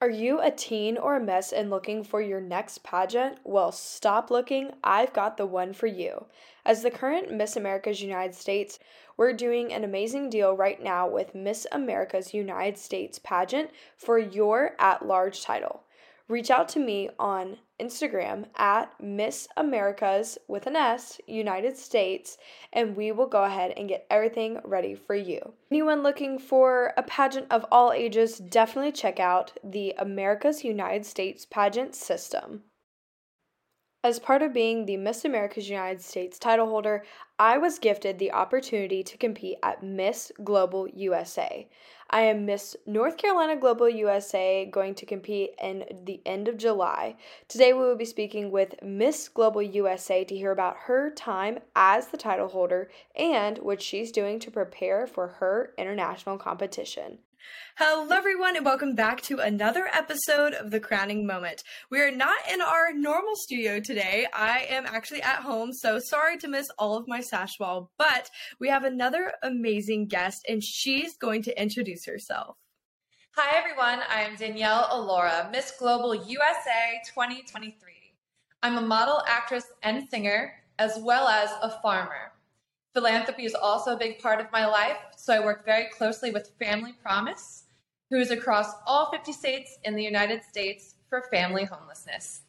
Are you a teen or a mess and looking for your next pageant? Well, stop looking. I've got the one for you. As the current Miss America's United States, we're doing an amazing deal right now with Miss America's United States pageant for your at large title reach out to me on Instagram at Miss Americas with an S, United States, and we will go ahead and get everything ready for you. Anyone looking for a pageant of all ages, definitely check out the America's United States pageant system. As part of being the Miss America's United States title holder, I was gifted the opportunity to compete at Miss Global USA. I am Miss North Carolina Global USA going to compete in the end of July. Today we will be speaking with Miss Global USA to hear about her time as the title holder and what she's doing to prepare for her international competition. Hello, everyone, and welcome back to another episode of The Crowning Moment. We are not in our normal studio today. I am actually at home, so sorry to miss all of my Sashwall, but we have another amazing guest, and she's going to introduce herself. Hi, everyone. I am Danielle Alura, Miss Global USA 2023. I'm a model, actress, and singer, as well as a farmer. Philanthropy is also a big part of my life, so I work very closely with Family Promise, who is across all 50 states in the United States for family homelessness.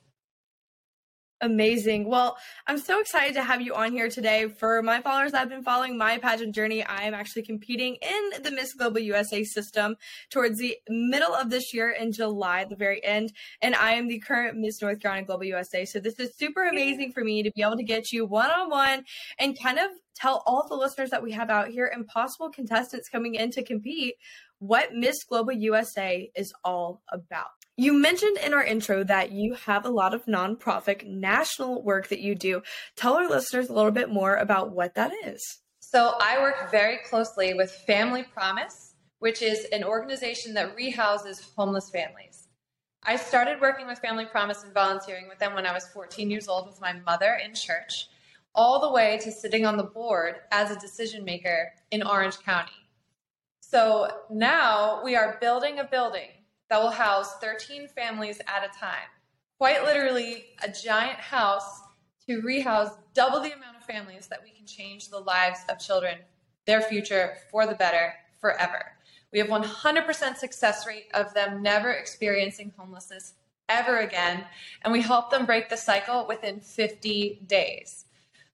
Amazing. Well, I'm so excited to have you on here today. For my followers that have been following my pageant journey, I am actually competing in the Miss Global USA system towards the middle of this year in July, the very end. And I am the current Miss North Carolina Global USA. So this is super amazing for me to be able to get you one on one and kind of tell all the listeners that we have out here and possible contestants coming in to compete what Miss Global USA is all about. You mentioned in our intro that you have a lot of nonprofit national work that you do. Tell our listeners a little bit more about what that is. So, I work very closely with Family Promise, which is an organization that rehouses homeless families. I started working with Family Promise and volunteering with them when I was 14 years old with my mother in church, all the way to sitting on the board as a decision maker in Orange County. So now we are building a building that will house 13 families at a time. Quite literally, a giant house to rehouse double the amount of families that we can change the lives of children, their future for the better, forever. We have 100% success rate of them never experiencing homelessness ever again, and we help them break the cycle within 50 days.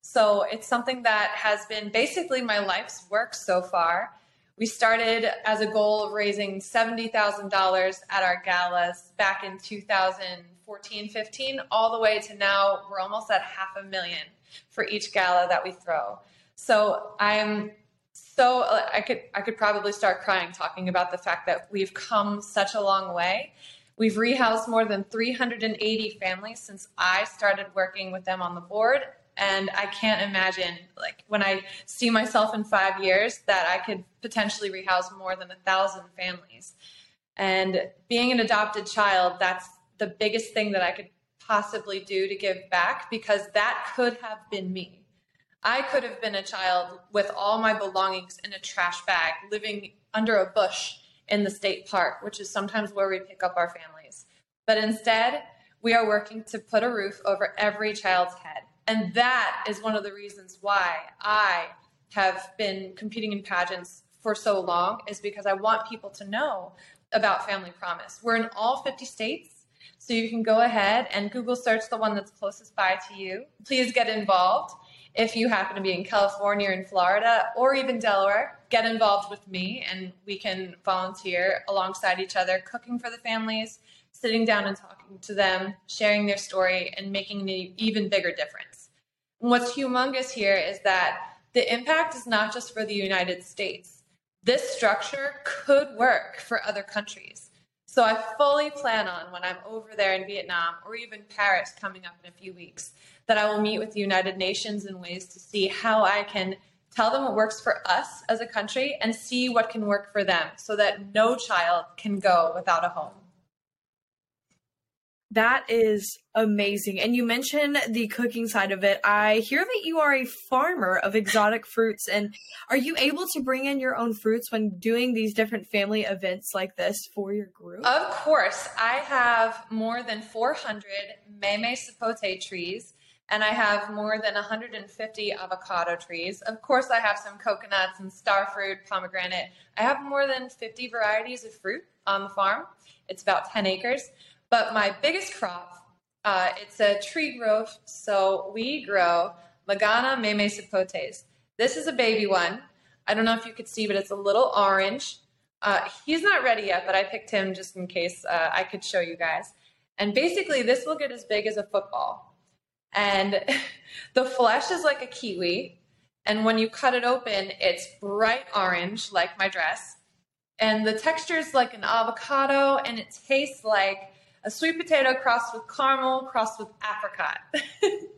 So it's something that has been basically my life's work so far. We started as a goal of raising $70,000 at our galas back in 2014 15, all the way to now we're almost at half a million for each gala that we throw. So I'm so I could I could probably start crying talking about the fact that we've come such a long way. We've rehoused more than 380 families since I started working with them on the board and I can't imagine like when I see myself in five years that I could potentially rehouse more than a thousand families. And being an adopted child, that's the biggest thing that I could possibly do to give back because that could have been me. I could have been a child with all my belongings in a trash bag, living under a bush in the state park, which is sometimes where we pick up our families. But instead, we are working to put a roof over every child's head and that is one of the reasons why I have been competing in pageants for so long, is because I want people to know about Family Promise. We're in all 50 states. So you can go ahead and Google search the one that's closest by to you. Please get involved. If you happen to be in California or in Florida or even Delaware, get involved with me and we can volunteer alongside each other, cooking for the families, sitting down and talking to them, sharing their story, and making an even bigger difference. What's humongous here is that the impact is not just for the United States. This structure could work for other countries. So I fully plan on when I'm over there in Vietnam or even Paris coming up in a few weeks that I will meet with the United Nations in ways to see how I can tell them what works for us as a country and see what can work for them so that no child can go without a home. That is amazing. And you mentioned the cooking side of it. I hear that you are a farmer of exotic fruits. And are you able to bring in your own fruits when doing these different family events like this for your group? Of course. I have more than 400 mamey sapote trees and I have more than 150 avocado trees. Of course, I have some coconuts and starfruit, pomegranate. I have more than 50 varieties of fruit on the farm. It's about 10 acres. But my biggest crop, uh, it's a tree grove. So we grow Magaña mamey sapotes. This is a baby one. I don't know if you could see, but it's a little orange. Uh, he's not ready yet, but I picked him just in case uh, I could show you guys. And basically, this will get as big as a football. And the flesh is like a kiwi. And when you cut it open, it's bright orange, like my dress. And the texture is like an avocado, and it tastes like a sweet potato crossed with caramel, crossed with apricot.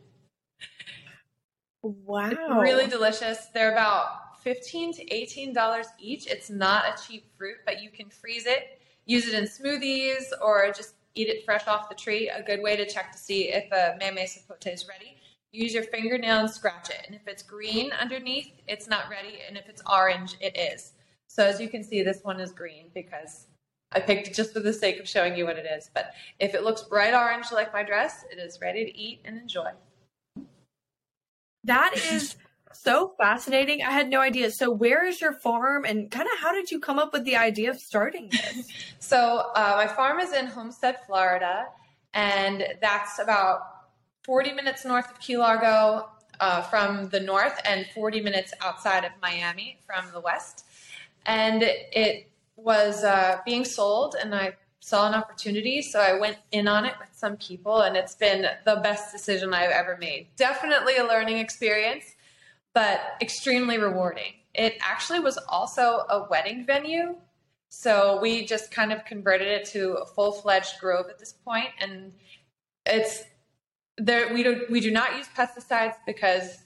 wow. It's really delicious. They're about 15 to $18 each. It's not a cheap fruit, but you can freeze it, use it in smoothies, or just eat it fresh off the tree. A good way to check to see if a mamey sapote is ready. Use your fingernail and scratch it. And if it's green underneath, it's not ready. And if it's orange, it is. So as you can see, this one is green because I picked it just for the sake of showing you what it is. But if it looks bright orange like my dress, it is ready to eat and enjoy. That is so fascinating. I had no idea. So, where is your farm and kind of how did you come up with the idea of starting this? so, uh, my farm is in Homestead, Florida, and that's about 40 minutes north of Key Largo uh, from the north and 40 minutes outside of Miami from the west. And it was uh, being sold, and I saw an opportunity, so I went in on it with some people, and it's been the best decision I've ever made. Definitely a learning experience, but extremely rewarding. It actually was also a wedding venue, so we just kind of converted it to a full fledged grove at this point, and it's there. We do we do not use pesticides because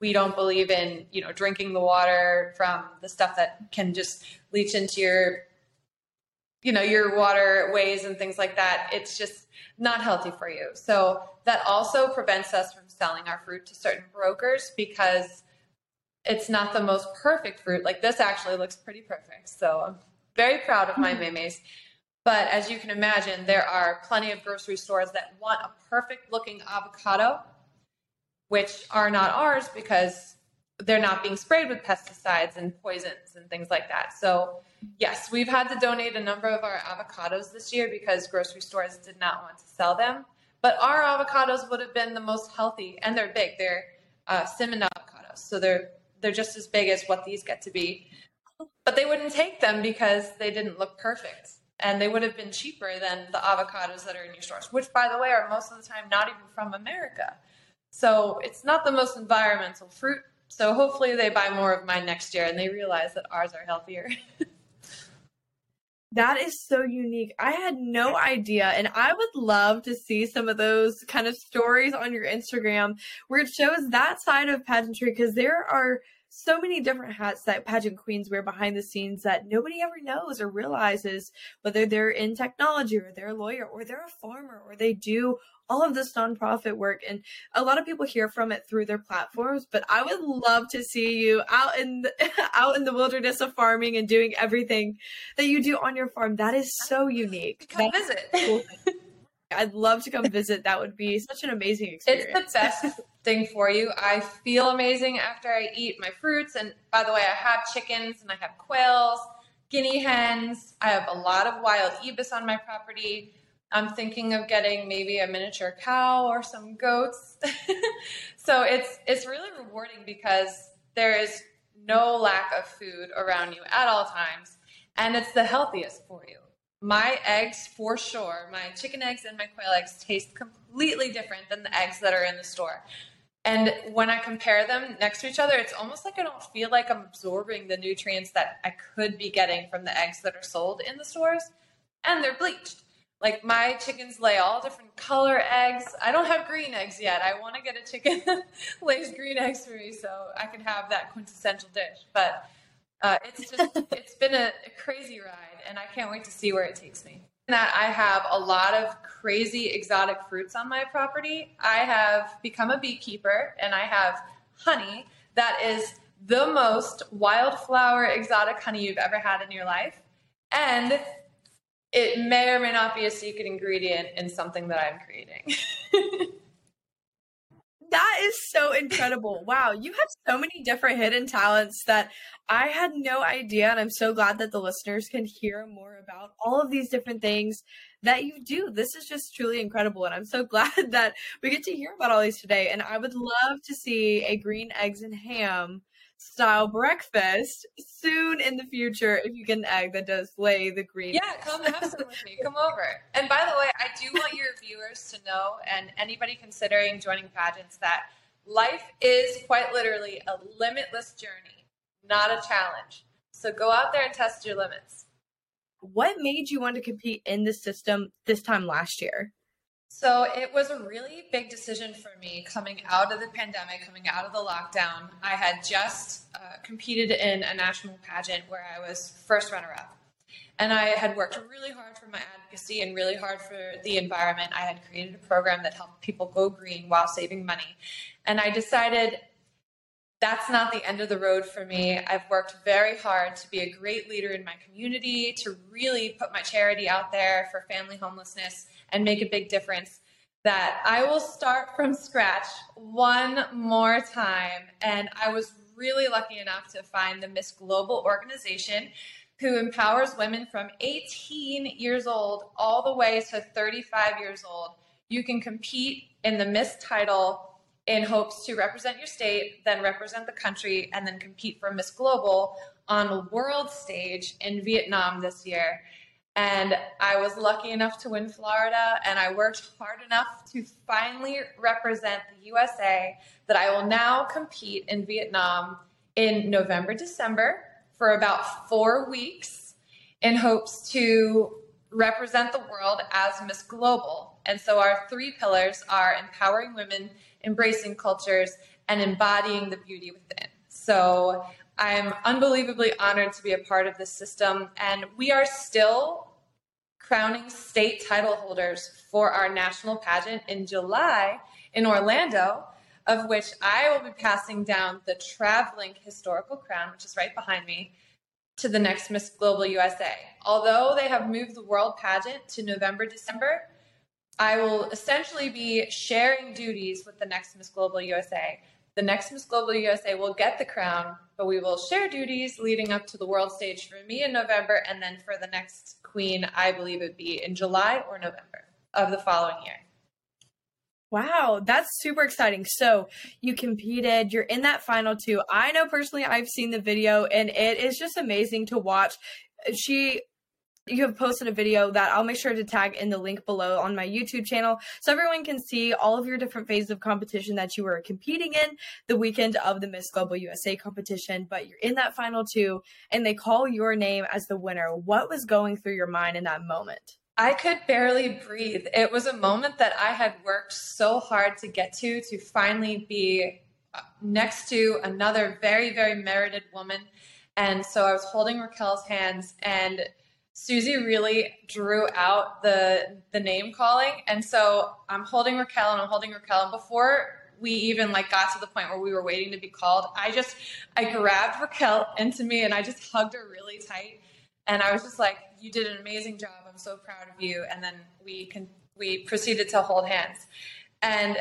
we don't believe in you know drinking the water from the stuff that can just leach into your you know your waterways and things like that. It's just not healthy for you. So that also prevents us from selling our fruit to certain brokers because it's not the most perfect fruit. Like this actually looks pretty perfect. So i'm very proud of my mm-hmm. mameys but as you can imagine there are plenty of grocery stores that want a perfect looking avocado which are not ours because they're not being sprayed with pesticides and poisons and things like that. So, yes, we've had to donate a number of our avocados this year because grocery stores did not want to sell them. But our avocados would have been the most healthy, and they're big. They're uh, Simmonds avocados, so they're they're just as big as what these get to be. But they wouldn't take them because they didn't look perfect, and they would have been cheaper than the avocados that are in your stores, which, by the way, are most of the time not even from America. So it's not the most environmental fruit. So hopefully they buy more of mine next year and they realize that ours are healthier. That is so unique. I had no idea. And I would love to see some of those kind of stories on your Instagram where it shows that side of pageantry because there are so many different hats that pageant queens wear behind the scenes that nobody ever knows or realizes whether they're in technology or they're a lawyer or they're a farmer or they do all of this nonprofit work and a lot of people hear from it through their platforms but i would love to see you out in the, out in the wilderness of farming and doing everything that you do on your farm that is so unique come visit cool. I'd love to come visit. That would be such an amazing experience. It's the best thing for you. I feel amazing after I eat my fruits. And by the way, I have chickens and I have quails, guinea hens. I have a lot of wild ibis on my property. I'm thinking of getting maybe a miniature cow or some goats. so it's it's really rewarding because there is no lack of food around you at all times and it's the healthiest for you. My eggs for sure my chicken eggs and my quail eggs taste completely different than the eggs that are in the store. And when i compare them next to each other it's almost like i don't feel like i'm absorbing the nutrients that i could be getting from the eggs that are sold in the stores and they're bleached like my chickens lay all different color eggs i don't have green eggs yet i want to get a chicken that lays green eggs for me so i can have that quintessential dish but uh, it's just it's been a, a, crazy ride, and I can't wait to see where it takes me. That I have a lot of crazy exotic fruits on my property. I have become a beekeeper and I have honey that is the most wildflower exotic honey you've ever had in your life. And it may or may not be a secret ingredient in something that I'm creating. that is so incredible. Wow, you have so many different hidden talents that I had no idea. And I'm so glad that the listeners can hear more about all of these different things that you do. This is just truly incredible. And I'm so glad that we get to hear about all these today. And I would love to see a green eggs and ham style breakfast soon in the future if you get an egg that does lay the green. Yeah, come have some with me. Come over. And by the way, I do want your viewers to know and anybody considering joining pageants that life is quite literally a limitless journey, not a challenge. So go out there and test your limits. What made you want to compete in the system this time last year? So it was a really big decision for me coming out of the pandemic, coming out of the lockdown. I had just uh, competed in a national pageant where I was first runner up. And I had worked really hard for my advocacy and really hard for the environment. I had created a program that helped people go green while saving money. And I decided that's not the end of the road for me. I've worked very hard to be a great leader in my community, to really put my charity out there for family homelessness and make a big difference that I will start from scratch one more time. And I was really lucky enough to find the Miss Global organization who empowers women from 18 years old all the way to 35 years old. You can compete in the Miss title in hopes to represent your state, then represent the country, and then compete for Miss Global on the world stage in Vietnam this year. And I was lucky enough to win Florida, and I worked hard enough to finally represent the USA that I will now compete in Vietnam in November, December for about four weeks in hopes to represent the world as Miss Global. And so our three pillars are empowering women, embracing cultures, and embodying the beauty within. So I'm unbelievably honored to be a part of this system, and we are still crowning state title holders for our national pageant in July in Orlando, of which I will be passing down the traveling historical crown, which is right behind me, to the next Miss Global USA. Although they have moved the world pageant to November, December, I will essentially be sharing duties with the next Miss Global USA the next Miss Global USA will get the crown, but we will share duties leading up to the world stage for me in November, and then for the next queen, I believe it be in July or November of the following year. Wow, that's super exciting. So you competed, you're in that final two. I know personally, I've seen the video and it is just amazing to watch. She you have posted a video that I'll make sure to tag in the link below on my YouTube channel so everyone can see all of your different phases of competition that you were competing in the weekend of the Miss Global USA competition. But you're in that final two and they call your name as the winner. What was going through your mind in that moment? I could barely breathe. It was a moment that I had worked so hard to get to, to finally be uh, next to another very, very merited woman. And so I was holding Raquel's hands and Susie really drew out the the name calling, and so I'm holding Raquel and I'm holding Raquel, and before we even like got to the point where we were waiting to be called, I just I grabbed Raquel into me and I just hugged her really tight, and I was just like, "You did an amazing job. I'm so proud of you." And then we can we proceeded to hold hands, and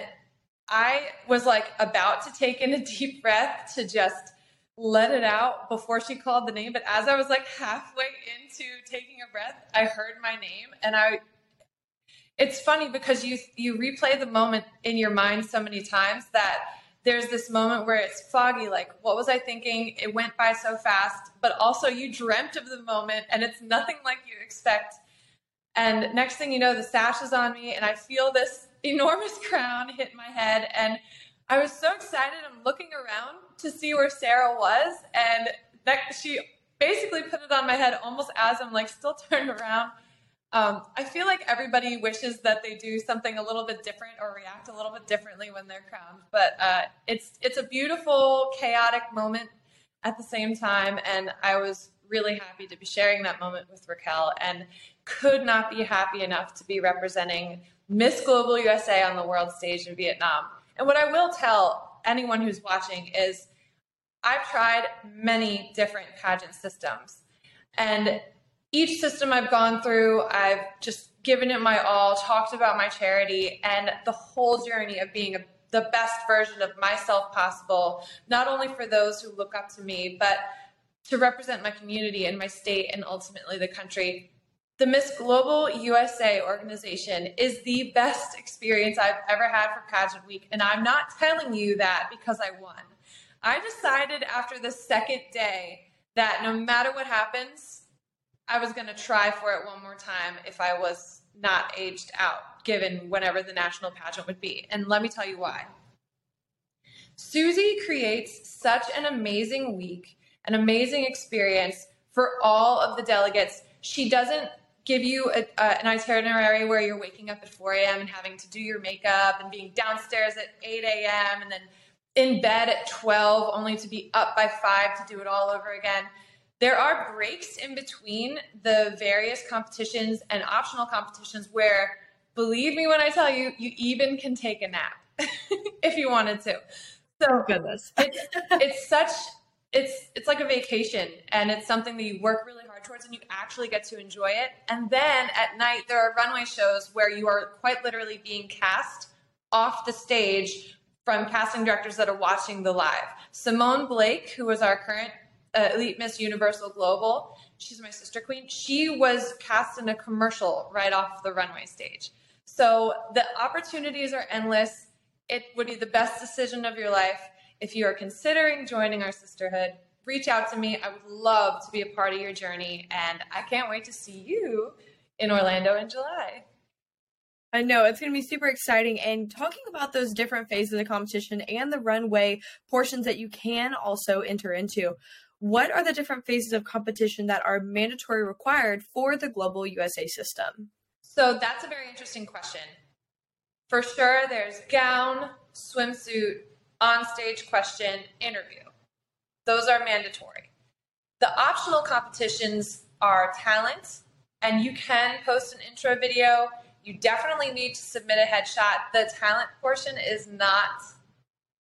I was like about to take in a deep breath to just let it out before she called the name. But as I was like halfway into taking a breath, I heard my name and I it's funny because you you replay the moment in your mind so many times that there's this moment where it's foggy like what was i thinking it went by so fast but also you dreamt of the moment and it's nothing like you expect and next thing you know the sash is on me and i feel this enormous crown hit my head and I was so excited. I'm looking around to see where Sarah was, and that she basically put it on my head almost as I'm like still turned around. Um, I feel like everybody wishes that they do something a little bit different or react a little bit differently when they're crowned, but uh, it's it's a beautiful, chaotic moment at the same time, and I was really happy to be sharing that moment with Raquel and could not be happy enough to be representing Miss Global USA on the world stage in Vietnam. And what I will tell anyone who's watching is I've tried many different pageant systems. And each system I've gone through, I've just given it my all, talked about my charity, and the whole journey of being a, the best version of myself possible, not only for those who look up to me, but to represent my community and my state and ultimately the country. The Miss Global USA organization is the best experience I've ever had for Pageant Week, and I'm not telling you that because I won. I decided after the second day that no matter what happens, I was going to try for it one more time if I was not aged out, given whenever the national pageant would be. And let me tell you why. Susie creates such an amazing week, an amazing experience for all of the delegates. She doesn't give you a, uh, an itinerary where you're waking up at 4 a.m. and having to do your makeup and being downstairs at 8 a.m. and then in bed at 12 only to be up by 5 to do it all over again. There are breaks in between the various competitions and optional competitions where, believe me when I tell you, you even can take a nap if you wanted to. So oh, goodness, it's it's such it's it's like a vacation, and it's something that you work really hard towards, and you actually get to enjoy it. And then at night, there are runway shows where you are quite literally being cast off the stage from casting directors that are watching the live. Simone Blake, who was our current uh, Elite Miss Universal Global, she's my sister queen. She was cast in a commercial right off the runway stage. So the opportunities are endless. It would be the best decision of your life. If you are considering joining our sisterhood, reach out to me. I would love to be a part of your journey, and I can't wait to see you in Orlando in July. I know it's going to be super exciting. And talking about those different phases of the competition and the runway portions that you can also enter into, what are the different phases of competition that are mandatory required for the global USA system? So that's a very interesting question. For sure, there's gown, swimsuit, onstage question, interview. Those are mandatory. The optional competitions are talent, and you can post an intro video you definitely need to submit a headshot. The talent portion is not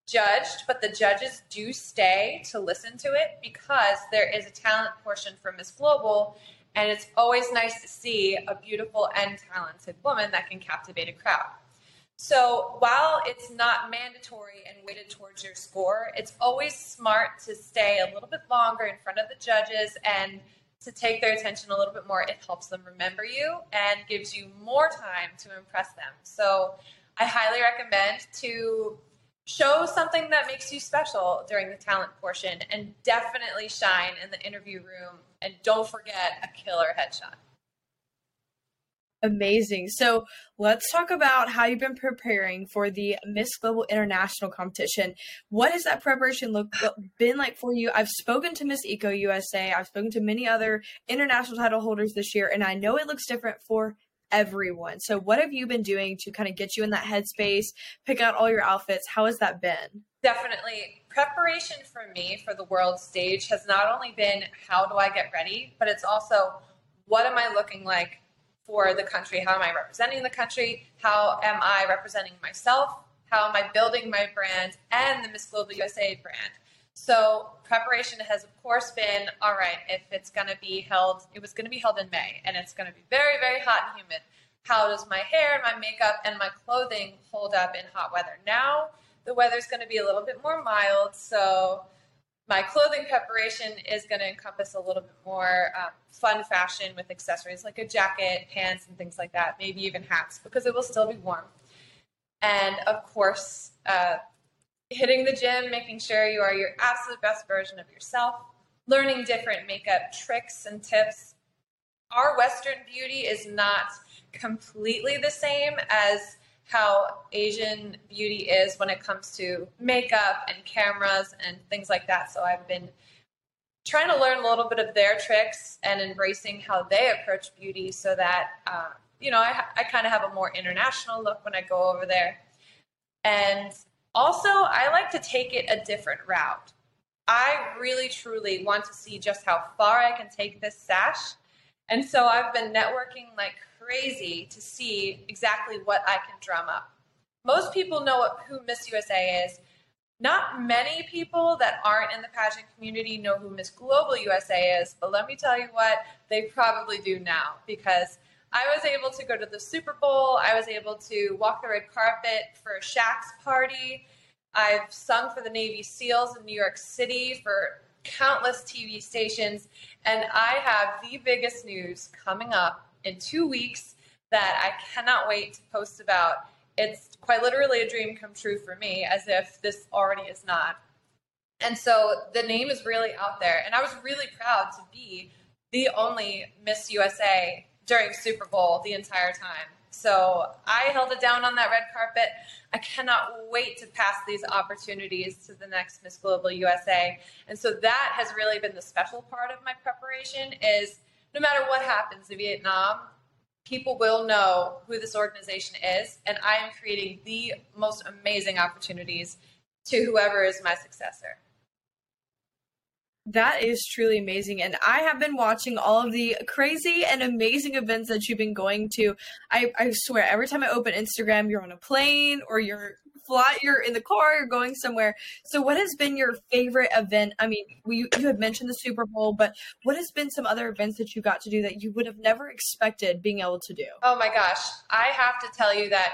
judged, but the judges do stay to listen to it because there is a talent portion for Miss Global, and it's always nice to see a beautiful and talented woman that can captivate a crowd. So while it's not mandatory and weighted towards your score, it's always smart to stay a little bit longer in front of the judges and to take their attention a little bit more, it helps them remember you and gives you more time to impress them. So I highly recommend to show something that makes you special during the talent portion and definitely shine in the interview room and don't forget a killer headshot. Amazing. So let's talk about how you've been preparing for the Miss Global International competition. What has that preparation look been like for you? I've spoken to Miss Eco USA. I've spoken to many other international title holders this year, and I know it looks different for everyone. So what have you been doing to kind of get you in that headspace, pick out all your outfits? How has that been? Definitely. Preparation for me for the world stage has not only been how do I get ready, but it's also what am I looking like for the country. How am I representing the country? How am I representing myself? How am I building my brand and the Miss Global USA brand? So preparation has of course been all right. If it's going to be held, it was going to be held in May, and it's going to be very very hot and humid. How does my hair and my makeup and my clothing hold up in hot weather? Now the weather's going to be a little bit more mild, so my clothing preparation is going to encompass a little bit more um, fun fashion with accessories like a jacket, pants, and things like that, maybe even hats, because it will still be warm. And of course, uh, hitting the gym, making sure you are your absolute best version of yourself, learning different makeup tricks and tips. Our Western beauty is not completely the same as how Asian beauty is when it comes to makeup and cameras and things like that. So I've been trying to learn a little bit of their tricks and embracing how they approach beauty so that, uh, you know, I, I kind of have a more international look when I go over there. And also, I like to take it a different route. I really, truly want to see just how far I can take this sash And so I've been networking like crazy to see exactly what I can drum up. Most people know what, who Miss USA is. Not many people that aren't in the pageant community know who Miss Global USA is, but let me tell you what, they probably do now because I was able to go to the Super Bowl. I was able to walk the red carpet for Shaq's party. I've sung for the Navy SEALs in New York City for countless TV stations. And I have the biggest news coming up in two weeks that I cannot wait to post about. It's quite literally a dream come true for me, as if this already is not. And so the name is really out there. And I was really proud to be the only Miss USA during Super Bowl the entire time. So I held it down on that red carpet. I cannot wait to pass these opportunities to the next Miss Global USA. And so that has really been the special part of my preparation is no matter what happens in Vietnam, people will know who this organization is. And I am creating the most amazing opportunities to whoever is my successor. That is truly amazing. And I have been watching all of the crazy and amazing events that you've been going to. I, I swear, every time I open Instagram, you're on a plane or you're fly you're in the car you're going somewhere so what has been your favorite event i mean we, you had mentioned the super bowl but what has been some other events that you got to do that you would have never expected being able to do oh my gosh i have to tell you that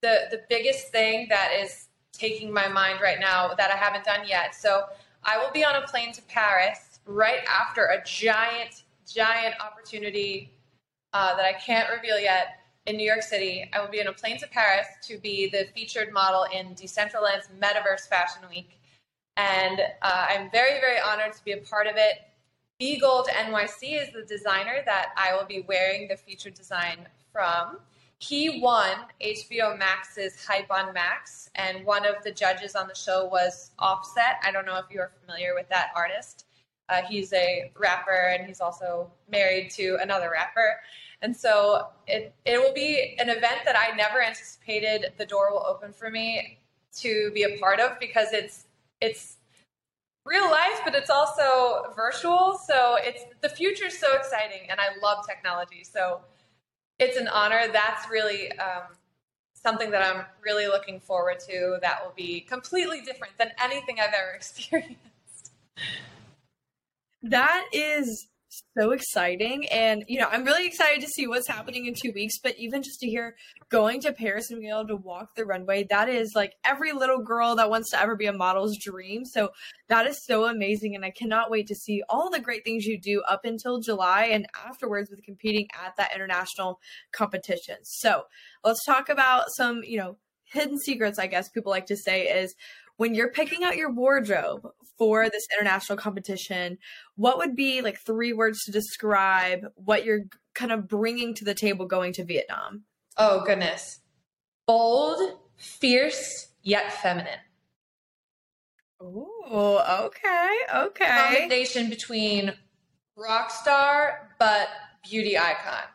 the the biggest thing that is taking my mind right now that i haven't done yet so I will be on a plane to Paris right after a giant, giant opportunity uh, that I can't reveal yet in New York City. I will be on a plane to Paris to be the featured model in Decentraland's Metaverse Fashion Week. And uh, I'm very, very honored to be a part of it. B Gold NYC is the designer that I will be wearing the featured design from. He won HBO Max's Hype on Max, and one of the judges on the show was Offset. I don't know if you're familiar with that artist. Uh, he's a rapper, and he's also married to another rapper. And so it, it will be an event that I never anticipated the door will open for me to be a part of because it's it's real life, but it's also virtual. So it's the future is so exciting, and I love technology. So it's an honor. That's really um, something that I'm really looking forward to. That will be completely different than anything I've ever experienced. That is so exciting. And, you know, I'm really excited to see what's happening in two weeks. But even just to hear going to Paris and being able to walk the runway, that is like every little girl that wants to ever be a model's dream. So that is so amazing. And I cannot wait to see all the great things you do up until July and afterwards with competing at that international competition. So let's talk about some, you know, hidden secrets, I guess people like to say, is when you're picking out your wardrobe for this international competition, what would be like three words to describe what you're kind of bringing to the table going to Vietnam? Oh, goodness. Bold, fierce, yet feminine. Oh, okay, okay. Combination between rock star but beauty icon.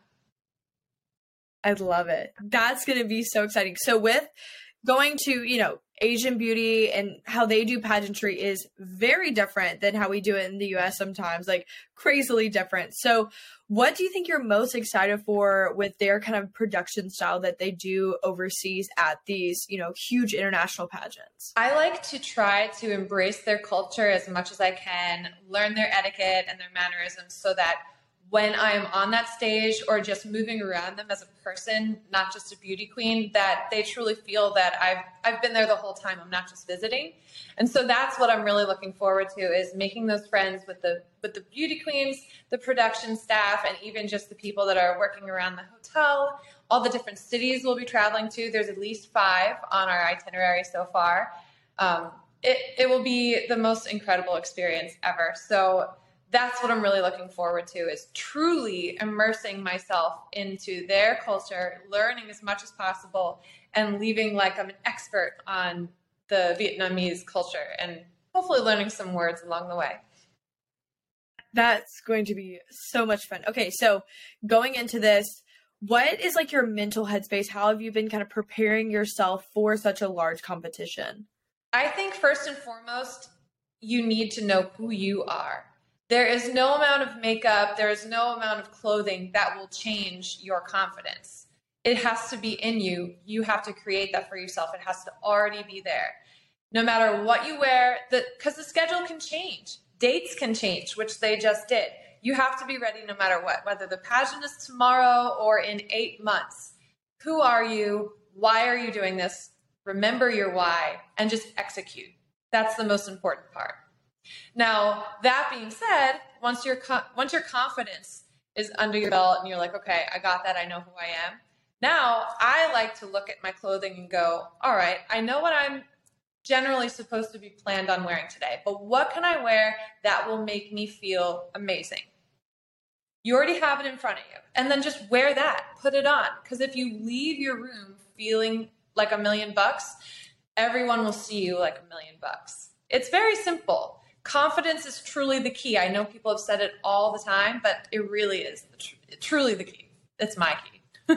I love it. That's going to be so exciting. So with going to, you know, Asian beauty and how they do pageantry is very different than how we do it in the US sometimes, like crazily different. So, what do you think you're most excited for with their kind of production style that they do overseas at these, you know, huge international pageants? I like to try to embrace their culture as much as I can, learn their etiquette and their mannerisms so that when I'm on that stage or just moving around them as a person, not just a beauty queen, that they truly feel that I've I've been there the whole time. I'm not just visiting. And so that's what I'm really looking forward to is making those friends with the with the beauty queens, the production staff, and even just the people that are working around the hotel, all the different cities we'll be traveling to. There's at least five on our itinerary so far. Um, it, it will be the most incredible experience ever. So that's what I'm really looking forward to is truly immersing myself into their culture, learning as much as possible, and leaving like I'm an expert on the Vietnamese culture and hopefully learning some words along the way. That's going to be so much fun. Okay, so going into this, what is like your mental headspace? How have you been kind of preparing yourself for such a large competition? I think first and foremost, you need to know who you are There is no amount of makeup, there is no amount of clothing that will change your confidence. It has to be in you. You have to create that for yourself. It has to already be there. No matter what you wear, because the, the schedule can change, dates can change, which they just did. You have to be ready no matter what, whether the pageant is tomorrow or in eight months. Who are you? Why are you doing this? Remember your why and just execute. That's the most important part. Now, that being said, once your once your confidence is under your belt and you're like, okay, I got that, I know who I am. Now, I like to look at my clothing and go, all right, I know what I'm generally supposed to be planned on wearing today, but what can I wear that will make me feel amazing? You already have it in front of you. And then just wear that, put it on. Because if you leave your room feeling like a million bucks, everyone will see you like a million bucks. It's very simple confidence is truly the key. I know people have said it all the time, but it really is tr- truly the key. It's my key.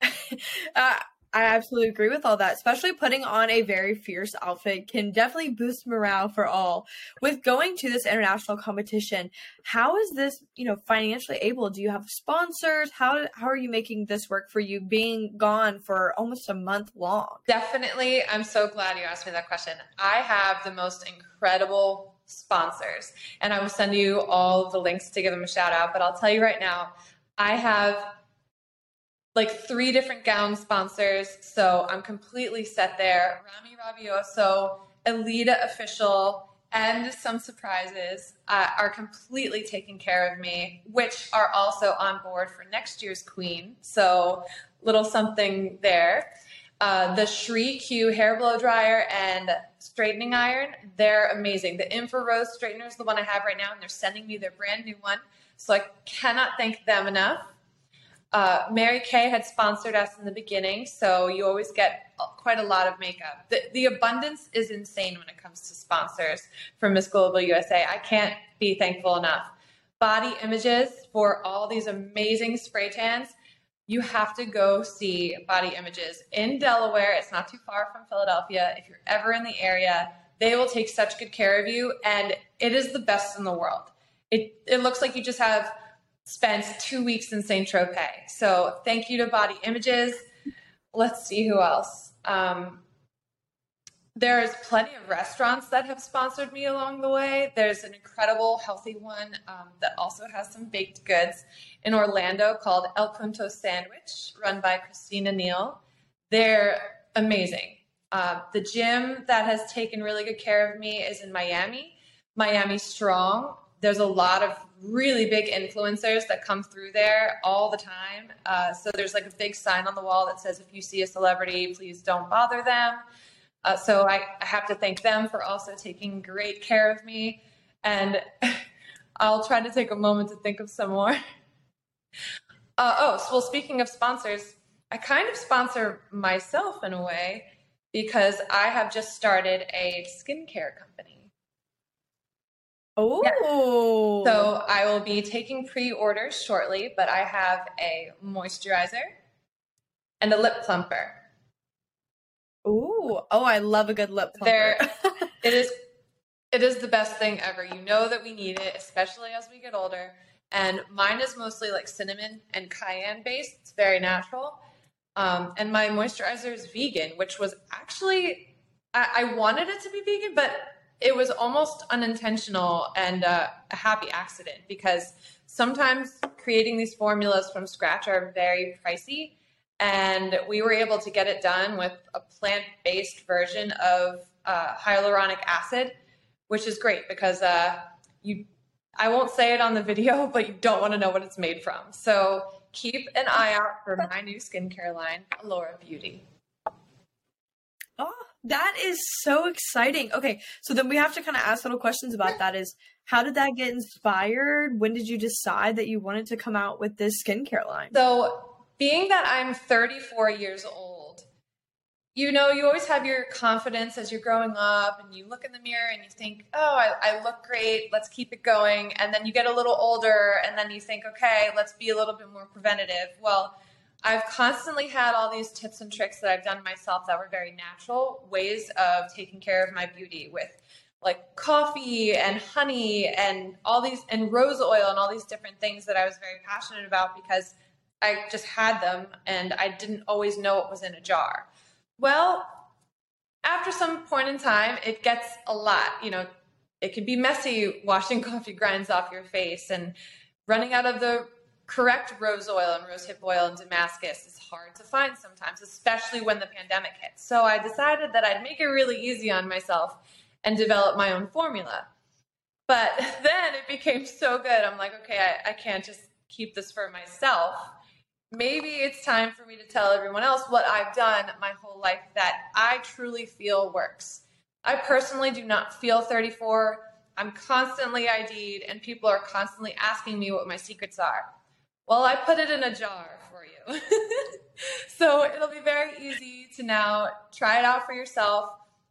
uh, I absolutely agree with all that, especially putting on a very fierce outfit can definitely boost morale for all. With going to this international competition, how is this, you know, financially able? Do you have sponsors? How how are you making this work for you being gone for almost a month long? Definitely. I'm so glad you asked me that question. I have the most incredible sponsors, and I will send you all the links to give them a shout out, but I'll tell you right now, I have like three different gown sponsors. So I'm completely set there. Rami Rabioso, Aleta Official, and some surprises uh, are completely taking care of me, which are also on board for next year's Queen. So little something there. Uh, the Shree Q hair blow dryer and straightening iron, they're amazing. The infrared straightener is the one I have right now, and they're sending me their brand new one. So I cannot thank them enough. Uh, Mary Kay had sponsored us in the beginning, so you always get quite a lot of makeup. The, the abundance is insane when it comes to sponsors from Miss Global USA. I can't be thankful enough. Body images for all these amazing spray tans. You have to go see Body Images in Delaware. It's not too far from Philadelphia. If you're ever in the area, they will take such good care of you, and it is the best in the world. It, it looks like you just have spent two weeks in St. Tropez. So thank you to Body Images. Let's see who else. Um, there's plenty of restaurants that have sponsored me along the way. There's an incredible healthy one um, that also has some baked goods in Orlando called El Punto Sandwich, run by Christina Neal. They're amazing. Uh, the gym that has taken really good care of me is in Miami, Miami Strong. There's a lot of really big influencers that come through there all the time. Uh, so there's like a big sign on the wall that says, if you see a celebrity, please don't bother them. Uh, so I, I, have to thank them for also taking great care of me. And I'll try to take a moment to think of some more. Uh, oh, so, well, speaking of sponsors, I kind of sponsor myself in a way because I have just started a skincare company. Oh. Yeah. So I will be taking pre-orders shortly, but I have a moisturizer and a lip plumper. Ooh. Oh, I love a good lip plumper. There, it is it is the best thing ever. You know that we need it, especially as we get older. And mine is mostly like cinnamon and cayenne based. It's very natural. Um, and my moisturizer is vegan, which was actually I, I wanted it to be vegan, but it was almost unintentional and uh, a happy accident because sometimes creating these formulas from scratch are very pricey. And we were able to get it done with a plant based version of uh, hyaluronic acid, which is great because uh, you, I won't say it on the video, but you don't want to know what it's made from. So keep an eye out for my new skincare line, Laura Beauty. That is so exciting. Okay, so then we have to kind of ask little questions about that is how did that get inspired? When did you decide that you wanted to come out with this skincare line? So, being that I'm 34 years old, you know, you always have your confidence as you're growing up and you look in the mirror and you think, oh, I, I look great, let's keep it going. And then you get a little older and then you think, okay, let's be a little bit more preventative. Well, I've constantly had all these tips and tricks that I've done myself that were very natural ways of taking care of my beauty with like coffee and honey and all these and rose oil and all these different things that I was very passionate about because I just had them and I didn't always know what was in a jar. Well, after some point in time, it gets a lot. You know, it can be messy washing coffee grinds off your face and running out of the correct rose oil and rosehip oil in Damascus is hard to find sometimes, especially when the pandemic hit. So I decided that I'd make it really easy on myself and develop my own formula. But then it became so good. I'm like, okay, I, I can't just keep this for myself. Maybe it's time for me to tell everyone else what I've done my whole life that I truly feel works. I personally do not feel 34. I'm constantly ID'd, and people are constantly asking me what my secrets are. Well, I put it in a jar for you. so it'll be very easy to now try it out for yourself.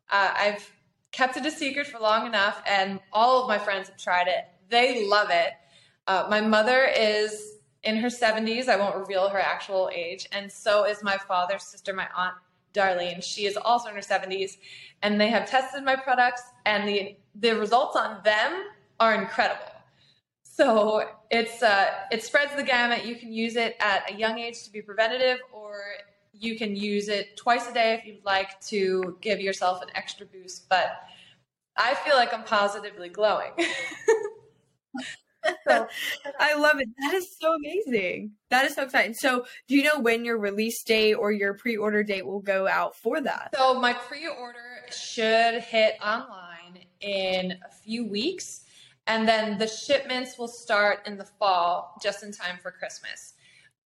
Uh, I've kept it a secret for long enough, and all of my friends have tried it. They love it. Uh, my mother is in her 70s. I won't reveal her actual age. And so is my father's sister, my aunt Darlene. She is also in her 70s. And they have tested my products, and the, the results on them are incredible. So it's uh, it spreads the gamut. You can use it at a young age to be preventative, or you can use it twice a day if you'd like to give yourself an extra boost. But I feel like I'm positively glowing. so, I love it. That is so amazing. That is so exciting. So, do you know when your release date or your pre order date will go out for that? So, my pre order should hit online in a few weeks. And then the shipments will start in the fall, just in time for Christmas.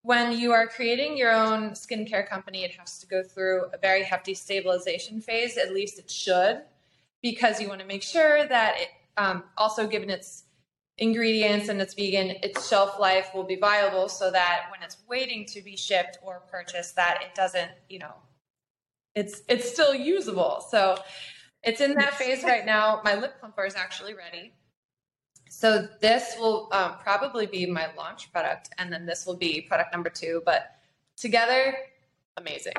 When you are creating your own skincare company, it has to go through a very hefty stabilization phase, at least it should, because you want to make sure that it, um, also given its ingredients and it's vegan, its shelf life will be viable so that when it's waiting to be shipped or purchased, that it doesn't, you know, it's it's still usable. So it's in that phase right now. My lip plumper is actually ready. So this will um, probably be my launch product, and then this will be product number two. But together, amazing.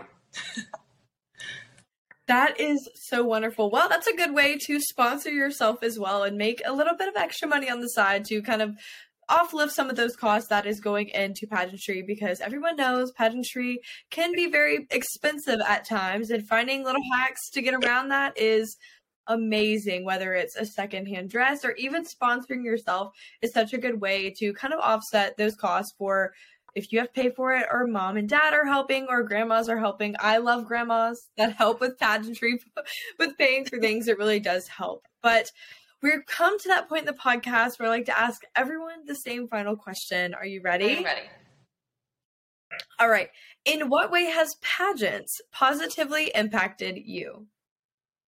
that is so wonderful. Well, that's a good way to sponsor yourself as well and make a little bit of extra money on the side to kind of offlift some of those costs that is going into pageantry because everyone knows pageantry can be very expensive at times and finding little hacks to get around that is amazing, whether it's a secondhand dress or even sponsoring yourself is such a good way to kind of offset those costs for if you have to pay for it or mom and dad are helping or grandmas are helping. I love grandmas that help with pageantry, with paying for things. It really does help. But we've come to that point in the podcast where I like to ask everyone the same final question. Are you ready? I'm ready. All right. In what way has pageants positively impacted you?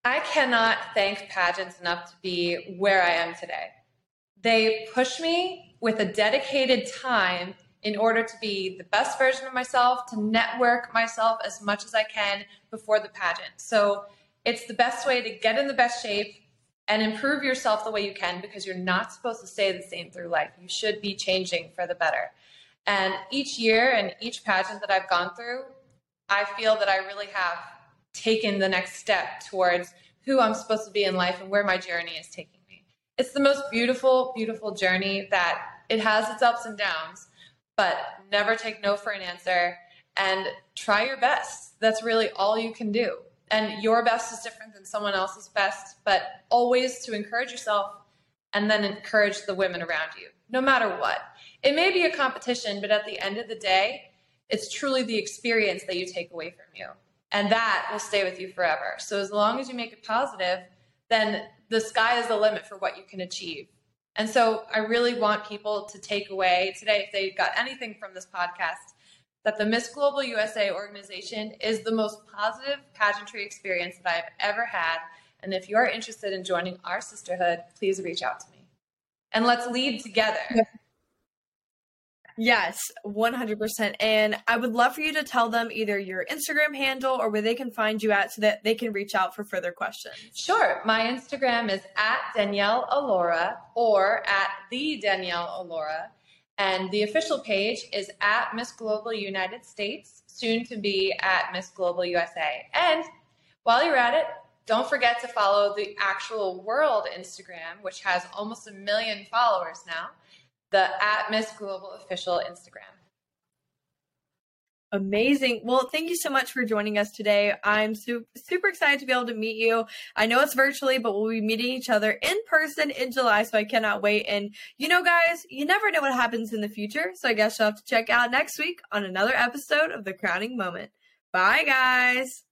I cannot thank pageants enough to be where I am today. They push me with a dedicated time in order to be the best version of myself, to network myself as much as I can before the pageant. So it's the best way to get in the best shape and improve yourself the way you can because you're not supposed to stay the same through life. You should be changing for the better. And each year and each pageant that I've gone through, I feel that I really have taken the next step towards who I'm supposed to be in life and where my journey is taking me. It's the most beautiful, beautiful journey that it has its ups and downs, but never take no for an answer and try your best. That's really all you can do. And your best is different than someone else's best, but always to encourage yourself and then encourage the women around you, no matter what. It may be a competition, but at the end of the day, it's truly the experience that you take away from you and that will stay with you forever. So as long as you make it positive, then the sky is the limit for what you can achieve. And so I really want people to take away today, if they got anything from this podcast, that the Miss Global USA organization is the most positive pageantry experience that I've ever had. And if you're interested in joining our sisterhood, please reach out to me. And let's lead together. Yes, 100%. And I would love for you to tell them either your Instagram handle or where they can find you at so that they can reach out for further questions. Sure. My Instagram is at Danielle Alura or at the Danielle Alura. And the official page is at Miss Global United States, soon to be at Miss Global USA. And while you're at it, Don't forget to follow the actual world Instagram, which has almost a million followers now, the at Miss Global official Instagram. Amazing. Well, thank you so much for joining us today. I'm su- super excited to be able to meet you. I know it's virtually, but we'll be meeting each other in person in July, so I cannot wait. And you know, guys, you never know what happens in the future, so I guess you'll have to check out next week on another episode of The Crowning Moment. Bye, guys.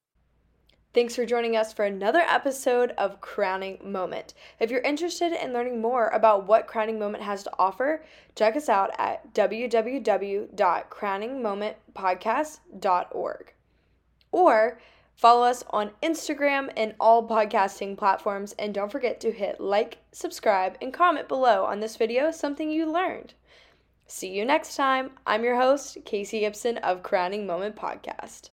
Thanks for joining us for another episode of Crowning Moment. If you're interested in learning more about what Crowning Moment has to offer, check us out at www.crowningmomentpodcast.org. Or follow us on Instagram and all podcasting platforms. And don't forget to hit like, subscribe, and comment below on this video something you learned. See you next time. I'm your host, Casey Gibson of Crowning Moment Podcast.